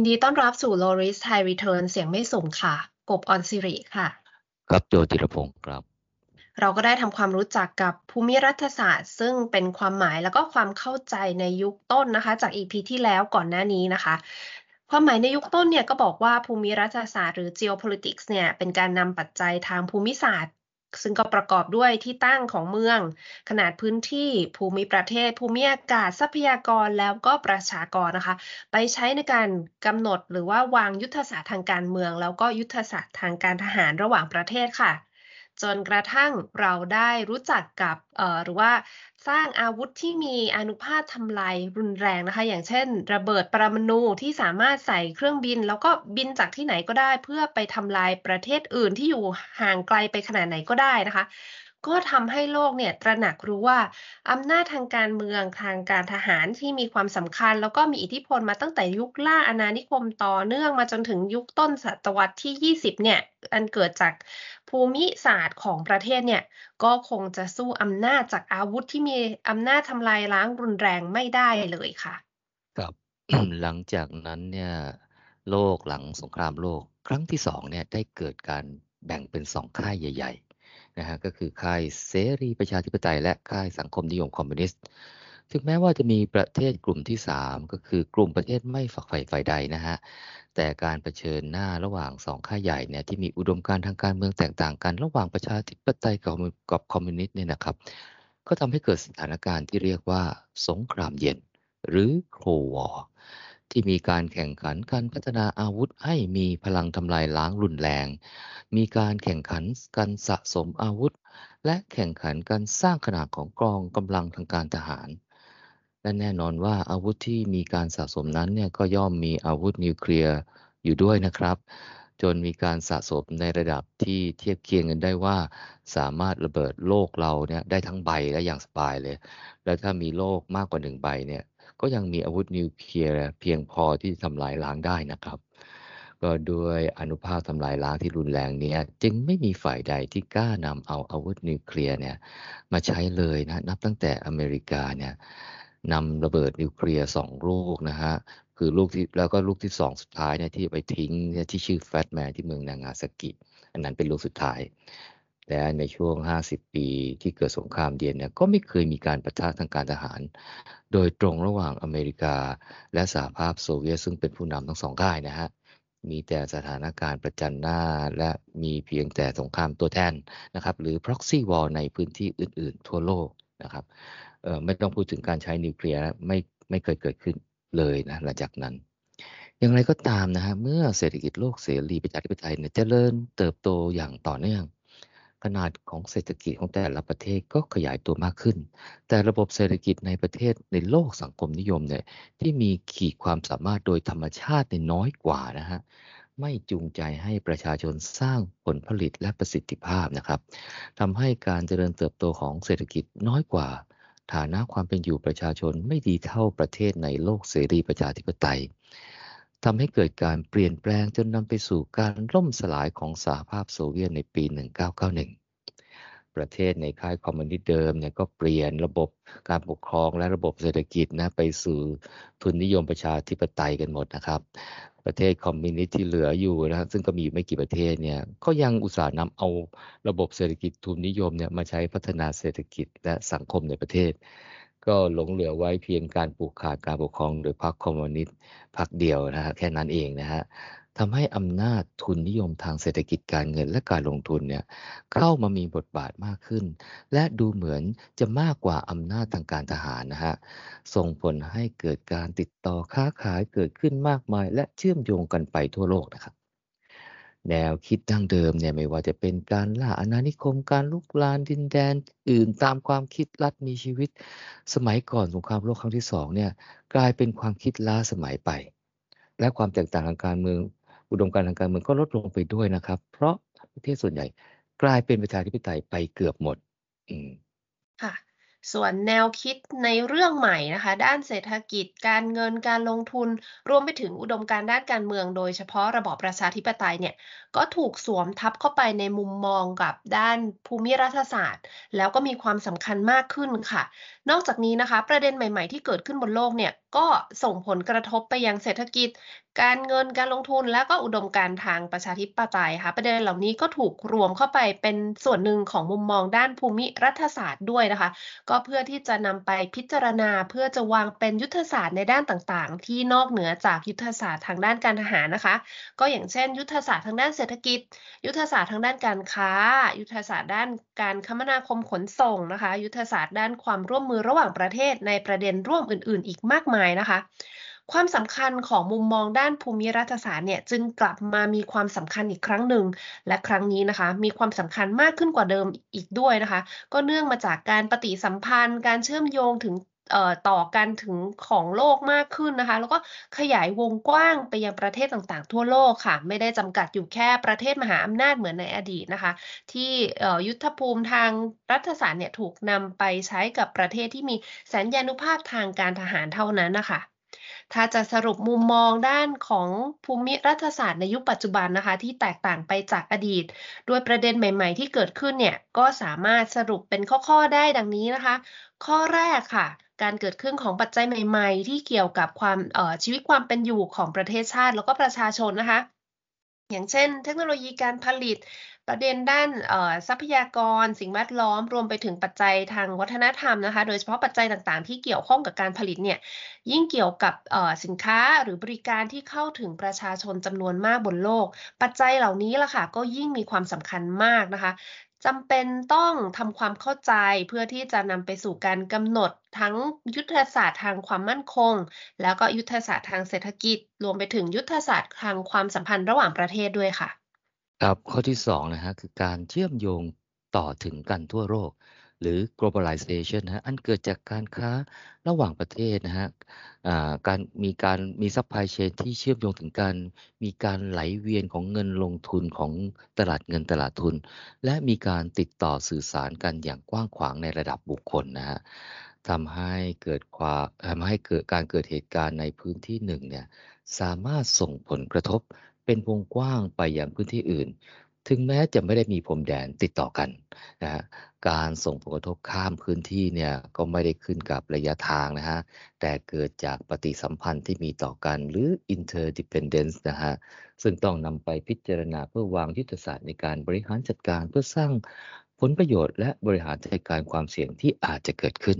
ยินดีต้อนรับสู่ Low Risk High Return เสียงไม่สุ่มค่ะ กบออนซิริค่ะ ครับโจจิรพงศ์ครับ เราก็ได้ทำความรู้จักกับภูมิรัฐศาสตร์ ซึ่งเป็นความหมายแล้วก็ความเข้าใจในยุคต้นนะคะ จาก EP ที่แล้วก่อนหน้านี้นะคะ ความหมายในยุคต้นเนี่ยก็บอกว่าภูมิรัฐศาสตร์หรือ geopolitics เนี่ยเป็นการนำปัจจัยทางภูมิศาสตร์ ซึ่งก็ประกอบด้วยที่ตั้งของเมือง ขนาดพื้นที่ภูมิประเทศ ภูมิอากาศทรัพยากรแล้วก็ประชากรนะคะ ไปใช้ในการกำหนดหรือว่าวางยุทธศาสตร์ทางการเมือง แล้วก็ยุทธศาสตร์ทางการทหารระหว่างประเทศค่ะ จนกระทั่งเราได้รู้จักกับหรือว่าสร้างอาวุธที่มีอนุภาคทำลายรุนแรงนะคะ อย่างเช่น ระเบิดปรมาณูที่สามารถใส่เครื่องบิน แล้วก็บินจากที่ไหนก็ได้ เพื่อไปทำลายประเทศอื่นที่อยู่ห่างไกลไปขนาดไหนก็ได้นะคะ ก็ทำให้โลกเนี่ยตระหนักรู้ว่าอำนาจทางการเมืองทางการทหารที่มีความสำคัญ แล้วก็มีอิทธิพลมาตั้งแต่ยุคล่าอาณานิคมต่อเนื่องมาจนถึงยุคต้นศตวรรษที่ 20 เนี่ย อันเกิดจากภูมิศาสตร์ของประเทศเนี่ย ก็คงจะสู้อำนาจจากอาวุธที่มีอำนาจทำลายล้างรุนแรงไม่ได้เลยค่ะ ครับหลังจากนั้นเนี่ยโลกหลังสงครามโลกครั้งที่สองเนี่ยได้เกิดการแบ่งเป็นสองค่ายใหญ่ นะฮะก็คือค่ายเสรีประชาธิปไตย และค่ายสังคมนิยมคอมมิวนิสต์ถึงแม้ว่าจะมีประเทศกลุ่มที่ 3 ก็คือกลุ่มประเทศไม่ฝักใฝ่ฝ่ายใดนะฮะแต่การเผชิญหน้าระหว่างสองค่ายใหญ่เนี่ยที่มีอุดมการณ์ทางการเมืองแตกต่างกันระหว่างประชาธิปไตยกับคอมมิวนิสต์เนี่ยนะครับ ก็ทำให้เกิดสถานการณ์ที่เรียกว่าสงครามเย็นหรือ Cold War ที่มีการแข่งขันการพัฒนาอาวุธให้มีพลังทำลายล้างรุนแรง มีการแข่งขันการสะสมอาวุธ และแข่งขันการสร้างขนาดของกองกำลังทางการทหาร และแน่นอนว่าอาวุธที่มีการสะสมนั้นเนี่ยก็ย่อมมีอาวุธนิวเคลียร์อยู่ด้วยนะครับ จนมีการสะสมในระดับที่เทียบเคียงกันได้ว่า สามารถระเบิดโลกเราเนี่ยได้ทั้งใบและอย่างสบายเลย แล้วถ้ามีโลกมากกว่าหนึ่งใบเนี่ย ก็ยังมีอาวุธนิวเคลียร์เพียงพอที่ทำลายล้างได้นะครับ ก็ด้วยอนุภาคทำลายล้างที่รุนแรงนี้จึงไม่มีฝ่ายใดที่กล้านำเอาอาวุธนิวเคลียร์เนี่ยมาใช้เลยนะนับตั้งแต่อเมริกาเนี่ยนำระเบิดนิวเคลียร์สองลูกนะฮะคือลูกที่แล้วก็ลูกที่สองสุดท้ายเนี่ยที่ไปทิ้งที่ชื่อแฟตแมนที่เมืองนางาซากิ อันนั้นเป็นลูกสุดท้าย และในช่วง 50 ปีที่เกิดสงครามเย็นเนี่ยก็ไม่เคยมีการประทะทางการทหาร โดยตรงระหว่างอเมริกา และสหภาพโซเวียตซึ่งเป็นผู้นำทั้งสองค่ายนะฮะมีแต่สถานการณ์ประจันหน้าและมีเพียงแต่สงครามตัวแทนนะครับ หรือ proxy war ในพื้นที่อื่น ๆ ทั่วโลกนะครับไม่ต้องพูดถึงการใช้นิวเคลียร์ไม่ไม่เคยเกิดขึ้นเลยนะหลังจากนั้น อย่างไรก็ตามนะฮะเมื่อเศรษฐกิจโลกเสรีประชาธิปไตยเนี่ยเจริญเติบโตอย่างต่อเนื่อง ขนาดของเศรษฐกิจของแต่ละประเทศก็ขยายตัวมากขึ้น แต่ระบบเศรษฐกิจในประเทศในโลกสังคมนิยมเนี่ยที่มีขีดความสามารถโดยธรรมชาติในน้อยกว่านะฮะไม่จูงใจให้ประชาชนสร้างผลผลิตและประสิทธิภาพนะครับทำให้การเจริญเติบโตของเศรษฐกิจน้อยกว่า ฐานะความเป็นอยู่ประชาชนไม่ดีเท่าประเทศในโลกเสรีประชาธิปไตย ทำให้เกิดการเปลี่ยนแปลงจนนำไปสู่การล่มสลายของสหภาพโซเวียตในปี 1991 ประเทศในค่ายคอมมิวนิสต์เดิมเนี่ยก็เปลี่ยนระบบการปกครองและระบบเศรษฐกิจนะไปสู่ทุนนิยมประชาธิปไตยกันหมดนะครับ ประเทศคอมมิวนิสต์ที่เหลืออยู่นะซึ่งก็มีไม่กี่ประเทศเนี่ยก็ยังอุตส่าห์นำเอาระบบเศรษฐกิจทุนนิยมเนี่ยมาใช้พัฒนาเศรษฐกิจและสังคมในประเทศ ก็หลงเหลือไว้เพียงการผูกขาดการปกครองโดยพรรคคอมมิวนิสต์พรรคเดียวนะฮะแค่นั้นเองนะฮะทำให้อำนาจทุนนิยมทางเศรษฐกิจการเงินและการลงทุนเนี่ยเข้ามามีบทบาทมากขึ้น และดูเหมือนจะมากกว่าอำนาจทางการทหารนะฮะส่งผลให้เกิดการติดต่อค้าขายเกิดขึ้นมากมาย และเชื่อมโยงกันไปทั่วโลกนะครับ แนวคิดดั้งเดิมเนี่ยไม่ว่าจะเป็นการล่าอาณานิคมการลุกลานดินแดนอื่นตามความคิดรัฐมีชีวิต สมัยก่อนสงครามโลกครั้งที่สองเนี่ยกลายเป็นความคิดล้าสมัยไป และความแตกต่างทางการเมือง อุดมการทางการเมืองก็ลดลงไปด้วยนะครับ เพราะประเทศส่วนใหญ่กลายเป็นประชาธิปไตยไปเกือบหมด อืมค่ะ ส่วนแนวคิดในเรื่องใหม่นะคะ ด้านเศรษฐกิจการเงินการลงทุน รวมไปถึงอุดมการด้านการเมือง โดยเฉพาะระบอบประชาธิปไตยเนี่ยก็ถูกสวมทับเข้าไปในมุมมองกับด้านภูมิรัฐศาสตร์ แล้วก็มีความสำคัญมากขึ้นค่ะ นอกจากนี้นะคะ ประเด็นใหม่ ๆ ที่เกิดขึ้นบนโลกเนี่ยก็ส่งผลกระทบไปยังเศรษฐกิจ การเงินการลงทุนและก็อุดมการทางประชาธิปไตยค่ะประเด็นเหล่านี้ก็ถูกรวมเข้าไปเป็นส่วนหนึ่งของมุมมองด้านภูมิรัฐศาสตร์ด้วยนะคะ ก็เพื่อที่จะนำไปพิจารณาเพื่อจะวางเป็นยุทธศาสตร์ในด้านต่างๆ ที่นอกเหนือจากยุทธศาสตร์ทางด้านการทหารนะคะ ก็อย่างเช่น ยุทธศาสตร์ทางด้านเศรษฐกิจ ยุทธศาสตร์ทางด้านการค้า ยุทธศาสตร์ด้านการคมนาคมขนส่งนะคะ ยุทธศาสตร์ด้านความร่วมมือระหว่างประเทศในประเด็นร่วมอื่น ๆ อีกมากมายายนะคะ ความสำคัญของมุมมองด้านภูมิรัฐศาสตร์เนี่ยจึงกลับมามีความสำคัญอีกครั้งหนึ่ง และครั้งนี้นะคะ มีความสำคัญมากขึ้นกว่าเดิมอีกด้วยนะคะ ก็เนื่องมาจากการปฏิสัมพันธ์ การเชื่อมโยงถึง ต่อกันถึงของโลกมากขึ้นนะคะ แล้วก็ขยายวงกว้างไปยังประเทศต่างๆ ทั่วโลกค่ะ ไม่ได้จำกัดอยู่แค่ประเทศมหาอำนาจเหมือนในอดีตนะคะ ที่ยุทธภูมิทางรัฐศาสตร์เนี่ยถูกนำไปใช้กับประเทศที่มีสัญญานุภาพทางการทหารเท่านั้นนะคะถ้าจะสรุปมุมมองด้านของภูมิรัฐศาสตร์ในยุคปัจจุบันนะคะ ที่แตกต่างไปจากอดีต ด้วยประเด็นใหม่ ๆ ที่เกิดขึ้นเนี่ย ก็สามารถสรุปเป็นข้อ ๆ ได้ดังนี้นะคะ ข้อแรกค่ะ การเกิดขึ้นของปัจจัยใหม่ ๆ ที่เกี่ยวกับความชีวิตความเป็นอยู่ของประเทศชาติ แล้วก็ประชาชนนะคะ อย่างเช่น เทคโนโลยีการผลิตประเด็นด้านทรัพยากร สิ่งแวดล้อม รวมไปถึงปัจจัยทางวัฒนธรรมนะคะ โดยเฉพาะปัจจัยต่างๆ ที่เกี่ยวข้องกับการผลิตเนี่ยยิ่งเกี่ยวกับสินค้าหรือบริการที่เข้าถึงประชาชนจำนวนมากบนโลก ปัจจัยเหล่านี้ล่ะค่ะก็ยิ่งมีความสำคัญมากนะคะ จำเป็นต้องทำความเข้าใจเพื่อที่จะนำไปสู่การกำหนดทั้งยุทธศาสตร์ทางความมั่นคง แล้วก็ยุทธศาสตร์ทางเศรษฐกิจ รวมไปถึงยุทธศาสตร์ทางความสัมพันธ์ระหว่างประเทศด้วยค่ะ ครับข้อที่สองนะฮะคือการเชื่อมโยงต่อถึงกันทั่วโลก หรือ globalization นะฮะอันเกิดจากการค้าระหว่างประเทศนะฮะการมีการมี supply chain ที่เชื่อมโยงถึงกันมีการไหลเวียนของเงินลงทุนของตลาดเงินตลาดทุน และมีการติดต่อสื่อสารกันอย่างกว้างขวางในระดับบุคคลนะฮะทำให้เกิดความทำให้เกิดการเกิดเหตุการณ์ในพื้นที่หนึ่งเนี่ยสามารถส่งผลกระทบเป็นวงกว้างไปยังพื้นที่อื่น ถึงแม้จะไม่ได้มีพรมแดนติดต่อกันนะฮะการส่งผลกระทบข้ามพื้นที่เนี่ยก็ไม่ได้ขึ้นกับระยะทางนะฮะแต่เกิดจากปฏิสัมพันธ์ที่มีต่อกันหรือ interdependence นะฮะซึ่งต้องนำไปพิจารณาเพื่อวางยุทธศาสตร์ในการบริหารจัดการเพื่อสร้างผลประโยชน์และบริหารจัดการความเสี่ยงที่อาจจะเกิดขึ้น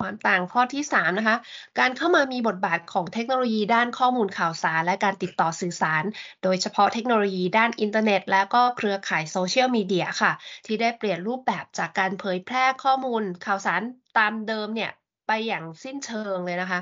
ความต่างข้อที่ 3 นะคะ การเข้ามามีบทบาทของเทคโนโลยีด้านข้อมูลข่าวสาร และการติดต่อสื่อสาร โดยเฉพาะเทคโนโลยีด้านอินเทอร์เน็ต และก็เครือข่ายโซเชียลมีเดียค่ะ ที่ได้เปลี่ยนรูปแบบจากการเผยแพร่ข้อมูลข่าวสารตามเดิมเนี่ย ไปอย่างสิ้นเชิงเลยนะคะ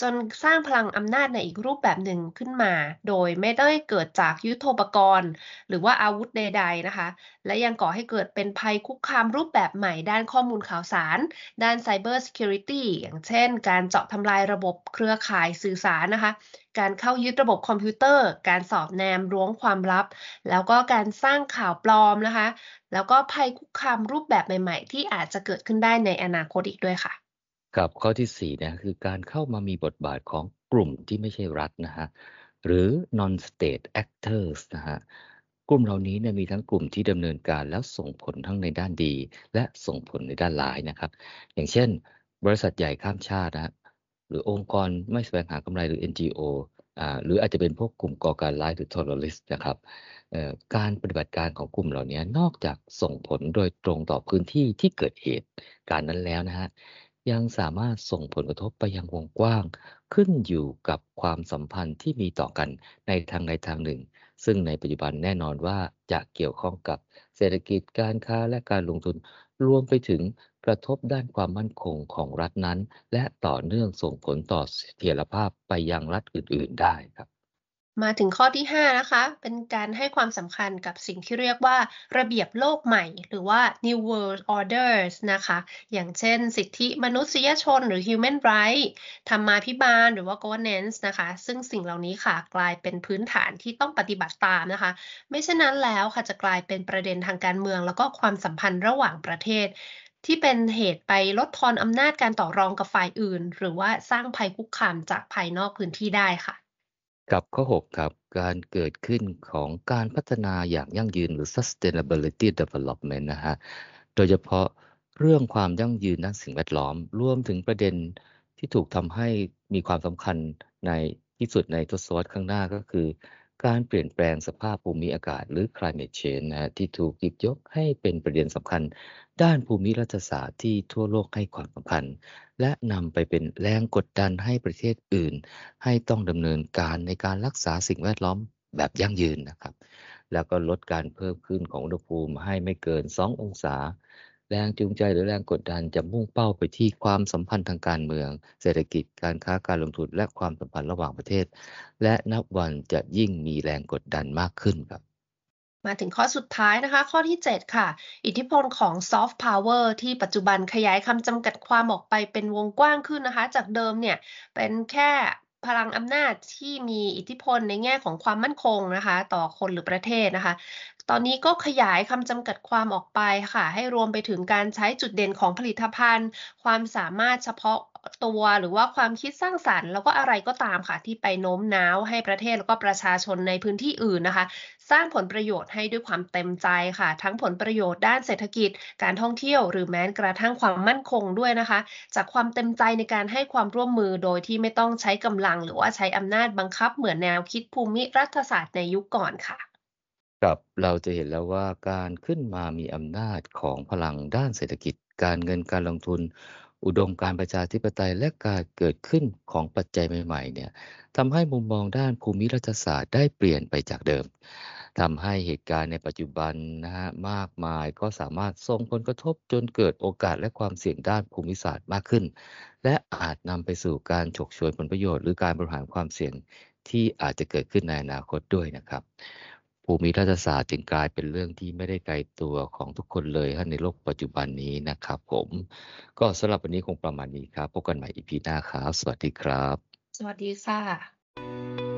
จนสร้างพลังอำนาจในอีกรูปแบบหนึ่งขึ้นมา โดยไม่ได้เกิดจากยุทโธปกรณ์ หรือว่าอาวุธใด ๆนะคะ และยังก่อให้เกิดเป็นภัยคุกคามรูปแบบใหม่ด้านข้อมูลข่าวสาร ด้าน Cyber Security อย่างเช่น การเจาะทำลายระบบเครือข่ายสื่อสารนะคะ การเข้ายึดระบบคอมพิวเตอร์ การสอบแนมล้วงความลับ แล้วก็การสร้างข่าวปลอมนะคะ แล้วก็ภัยคุกคามรูปแบบใหม่ ๆ ที่อาจจะเกิดขึ้นได้ในอนาคตอีกด้วยค่ะ กับข้อที่4เนี่ยคือการเข้ามามีบทบาทของกลุ่มที่ไม่ใช่รัฐนะฮะหรือ non state actors นะฮะกลุ่มเหล่านี้เนี่ยมีทั้งกลุ่มที่ดำเนินการแล้วส่งผลทั้งในด้านดี และส่งผลในด้านร้ายนะครับ อย่างเช่น บริษัทใหญ่ข้ามชาตินะหรือองค์กรไม่แสวงหากำไรหรือ NGO อ่าหรืออาจจะเป็นพวกกลุ่มก่อการร้ายหรือ terrorist นะครับการปฏิบัติการของกลุ่มเหล่านี้นอกจากส่งผลโดยตรงต่อพื้นที่ที่เกิดเหตุการนั้นแล้วนะฮะ ยังสามารถส่งผลกระทบไปยังวงกว้าง ขึ้นอยู่กับความสัมพันธ์ที่มีต่อกันในทางใดทางหนึ่ง ซึ่งในปัจจุบันแน่นอนว่าจะเกี่ยวข้องกับเศรษฐกิจการค้าและการลงทุน รวมไปถึงกระทบด้านความมั่นคงของรัฐนั้น และต่อเนื่องส่งผลต่อเสถียรภาพไปยังรัฐอื่น ๆ ได้ครับ มาถึงข้อที่ 5 นะคะ เป็นการให้ความสำคัญกับสิ่งที่เรียกว่าระเบียบโลกใหม่ หรือว่า New World Orders นะคะ อย่างเช่น สิทธิมนุษยชนหรือ Human Rights ธรรมาภิบาลหรือว่า Governance นะคะ ซึ่งสิ่งเหล่านี้ค่ะกลายเป็นพื้นฐานที่ต้องปฏิบัติตามนะคะ ไม่เช่นนั้นแล้วค่ะจะกลายเป็นประเด็นทางการเมือง แล้วก็ความสัมพันธ์ระหว่างประเทศที่เป็นเหตุไปลดทอนอำนาจการต่อรองกับฝ่ายอื่น หรือว่าสร้างภัยคุกคามจากภายนอกพื้นที่ได้ค่ะ กับข้อ 6 ครับ การเกิดขึ้นของการพัฒนาอย่างยั่งยืนหรือ sustainability development นะฮะ โดยเฉพาะเรื่องความยั่งยืนด้านสิ่งแวดล้อม รวมถึงประเด็นที่ถูกทำให้มีความสำคัญในที่สุดในทศวรรษข้างหน้าก็คือ การเปลี่ยนแปลงสภาพภูมิอากาศหรือ climate change นะที่ถูกหยิบยกให้เป็นประเด็นสำคัญ ด้านภูมิรัฐศาสตร์ที่ทั่วโลกให้ความสำคัญ และนำไปเป็นแรงกดดันให้ประเทศอื่น ให้ต้องดำเนินการในการรักษาสิ่งแวดล้อมแบบยั่งยืนนะครับ แล้วก็ลดการเพิ่มขึ้นของอุณหภูมิให้ไม่เกิน 2 องศา แรงจูงใจหรือแรงกดดันจะมุ่งเป้าไปที่ความสัมพันธ์ทางการเมือง เศรษฐกิจการค้าการลงทุนและความสัมพันธ์ระหว่างประเทศ และนับวันจะยิ่งมีแรงกดดันมากขึ้นครับมาถึงข้อสุดท้ายนะคะ ข้อที่ 7 ค่ะ อิทธิพลของซอฟต์พาวเวอร์ที่ปัจจุบันขยายคำจำกัดความออกไปเป็นวงกว้างขึ้นนะคะ จากเดิมเนี่ยเป็นแค่พลังอำนาจที่มีอิทธิพลในแง่ของความมั่นคงนะคะ ต่อคนหรือประเทศนะคะ ตอนนี้ก็ขยายคำจำกัดความออกไปค่ะ ให้รวมไปถึงการใช้จุดเด่นของผลิตภัณฑ์ ความสามารถเฉพาะตัวหรือว่าความคิดสร้างสรรค์ แล้วก็อะไรก็ตามค่ะ ที่ไปโน้มน้าวให้ประเทศแล้วก็ประชาชนในพื้นที่อื่นนะคะ สร้างผลประโยชน์ให้ด้วยความเต็มใจค่ะ ทั้งผลประโยชน์ด้านเศรษฐกิจ การท่องเที่ยว หรือแม้กระทั่งความมั่นคงด้วยนะคะ จากความเต็มใจในการให้ความร่วมมือโดยที่ไม่ต้องใช้กำลัง หรือว่าใช้อำนาจบังคับเหมือนแนวคิดภูมิรัฐศาสตร์ในยุคก่อนค่ะ ครับเราจะเห็นแล้วว่าการขึ้นมามีอำนาจของพลังด้านเศรษฐกิจ การเงินการลงทุน อุดมการประชาธิปไตยและการเกิดขึ้นของปัจจัยใหม่ๆเนี่ยทำให้มุมมองด้านภูมิรัฐศาสตร์ได้เปลี่ยนไปจากเดิมทำให้เหตุการณ์ในปัจจุบันนะฮะมากมายก็สามารถส่งผลกระทบจนเกิดโอกาสและความเสี่ยงด้านภูมิศาสตร์มากขึ้น และอาจนำไปสู่การฉกฉวยผลประโยชน์หรือการบริหารความเสี่ยงที่อาจจะเกิดขึ้นในอนาคตด้วยนะครับ ภูมิรัฐศาสตร์จึงกลายเป็นเรื่องที่ไม่ได้ไกลตัวของทุกคนเลยในโลกปัจจุบันนี้นะครับ ผม ก็สำหรับวันนี้คงประมาณนี้ครับพบกันใหม่อีพีหน้าครับสวัสดีครับ สวัสดีค่ะ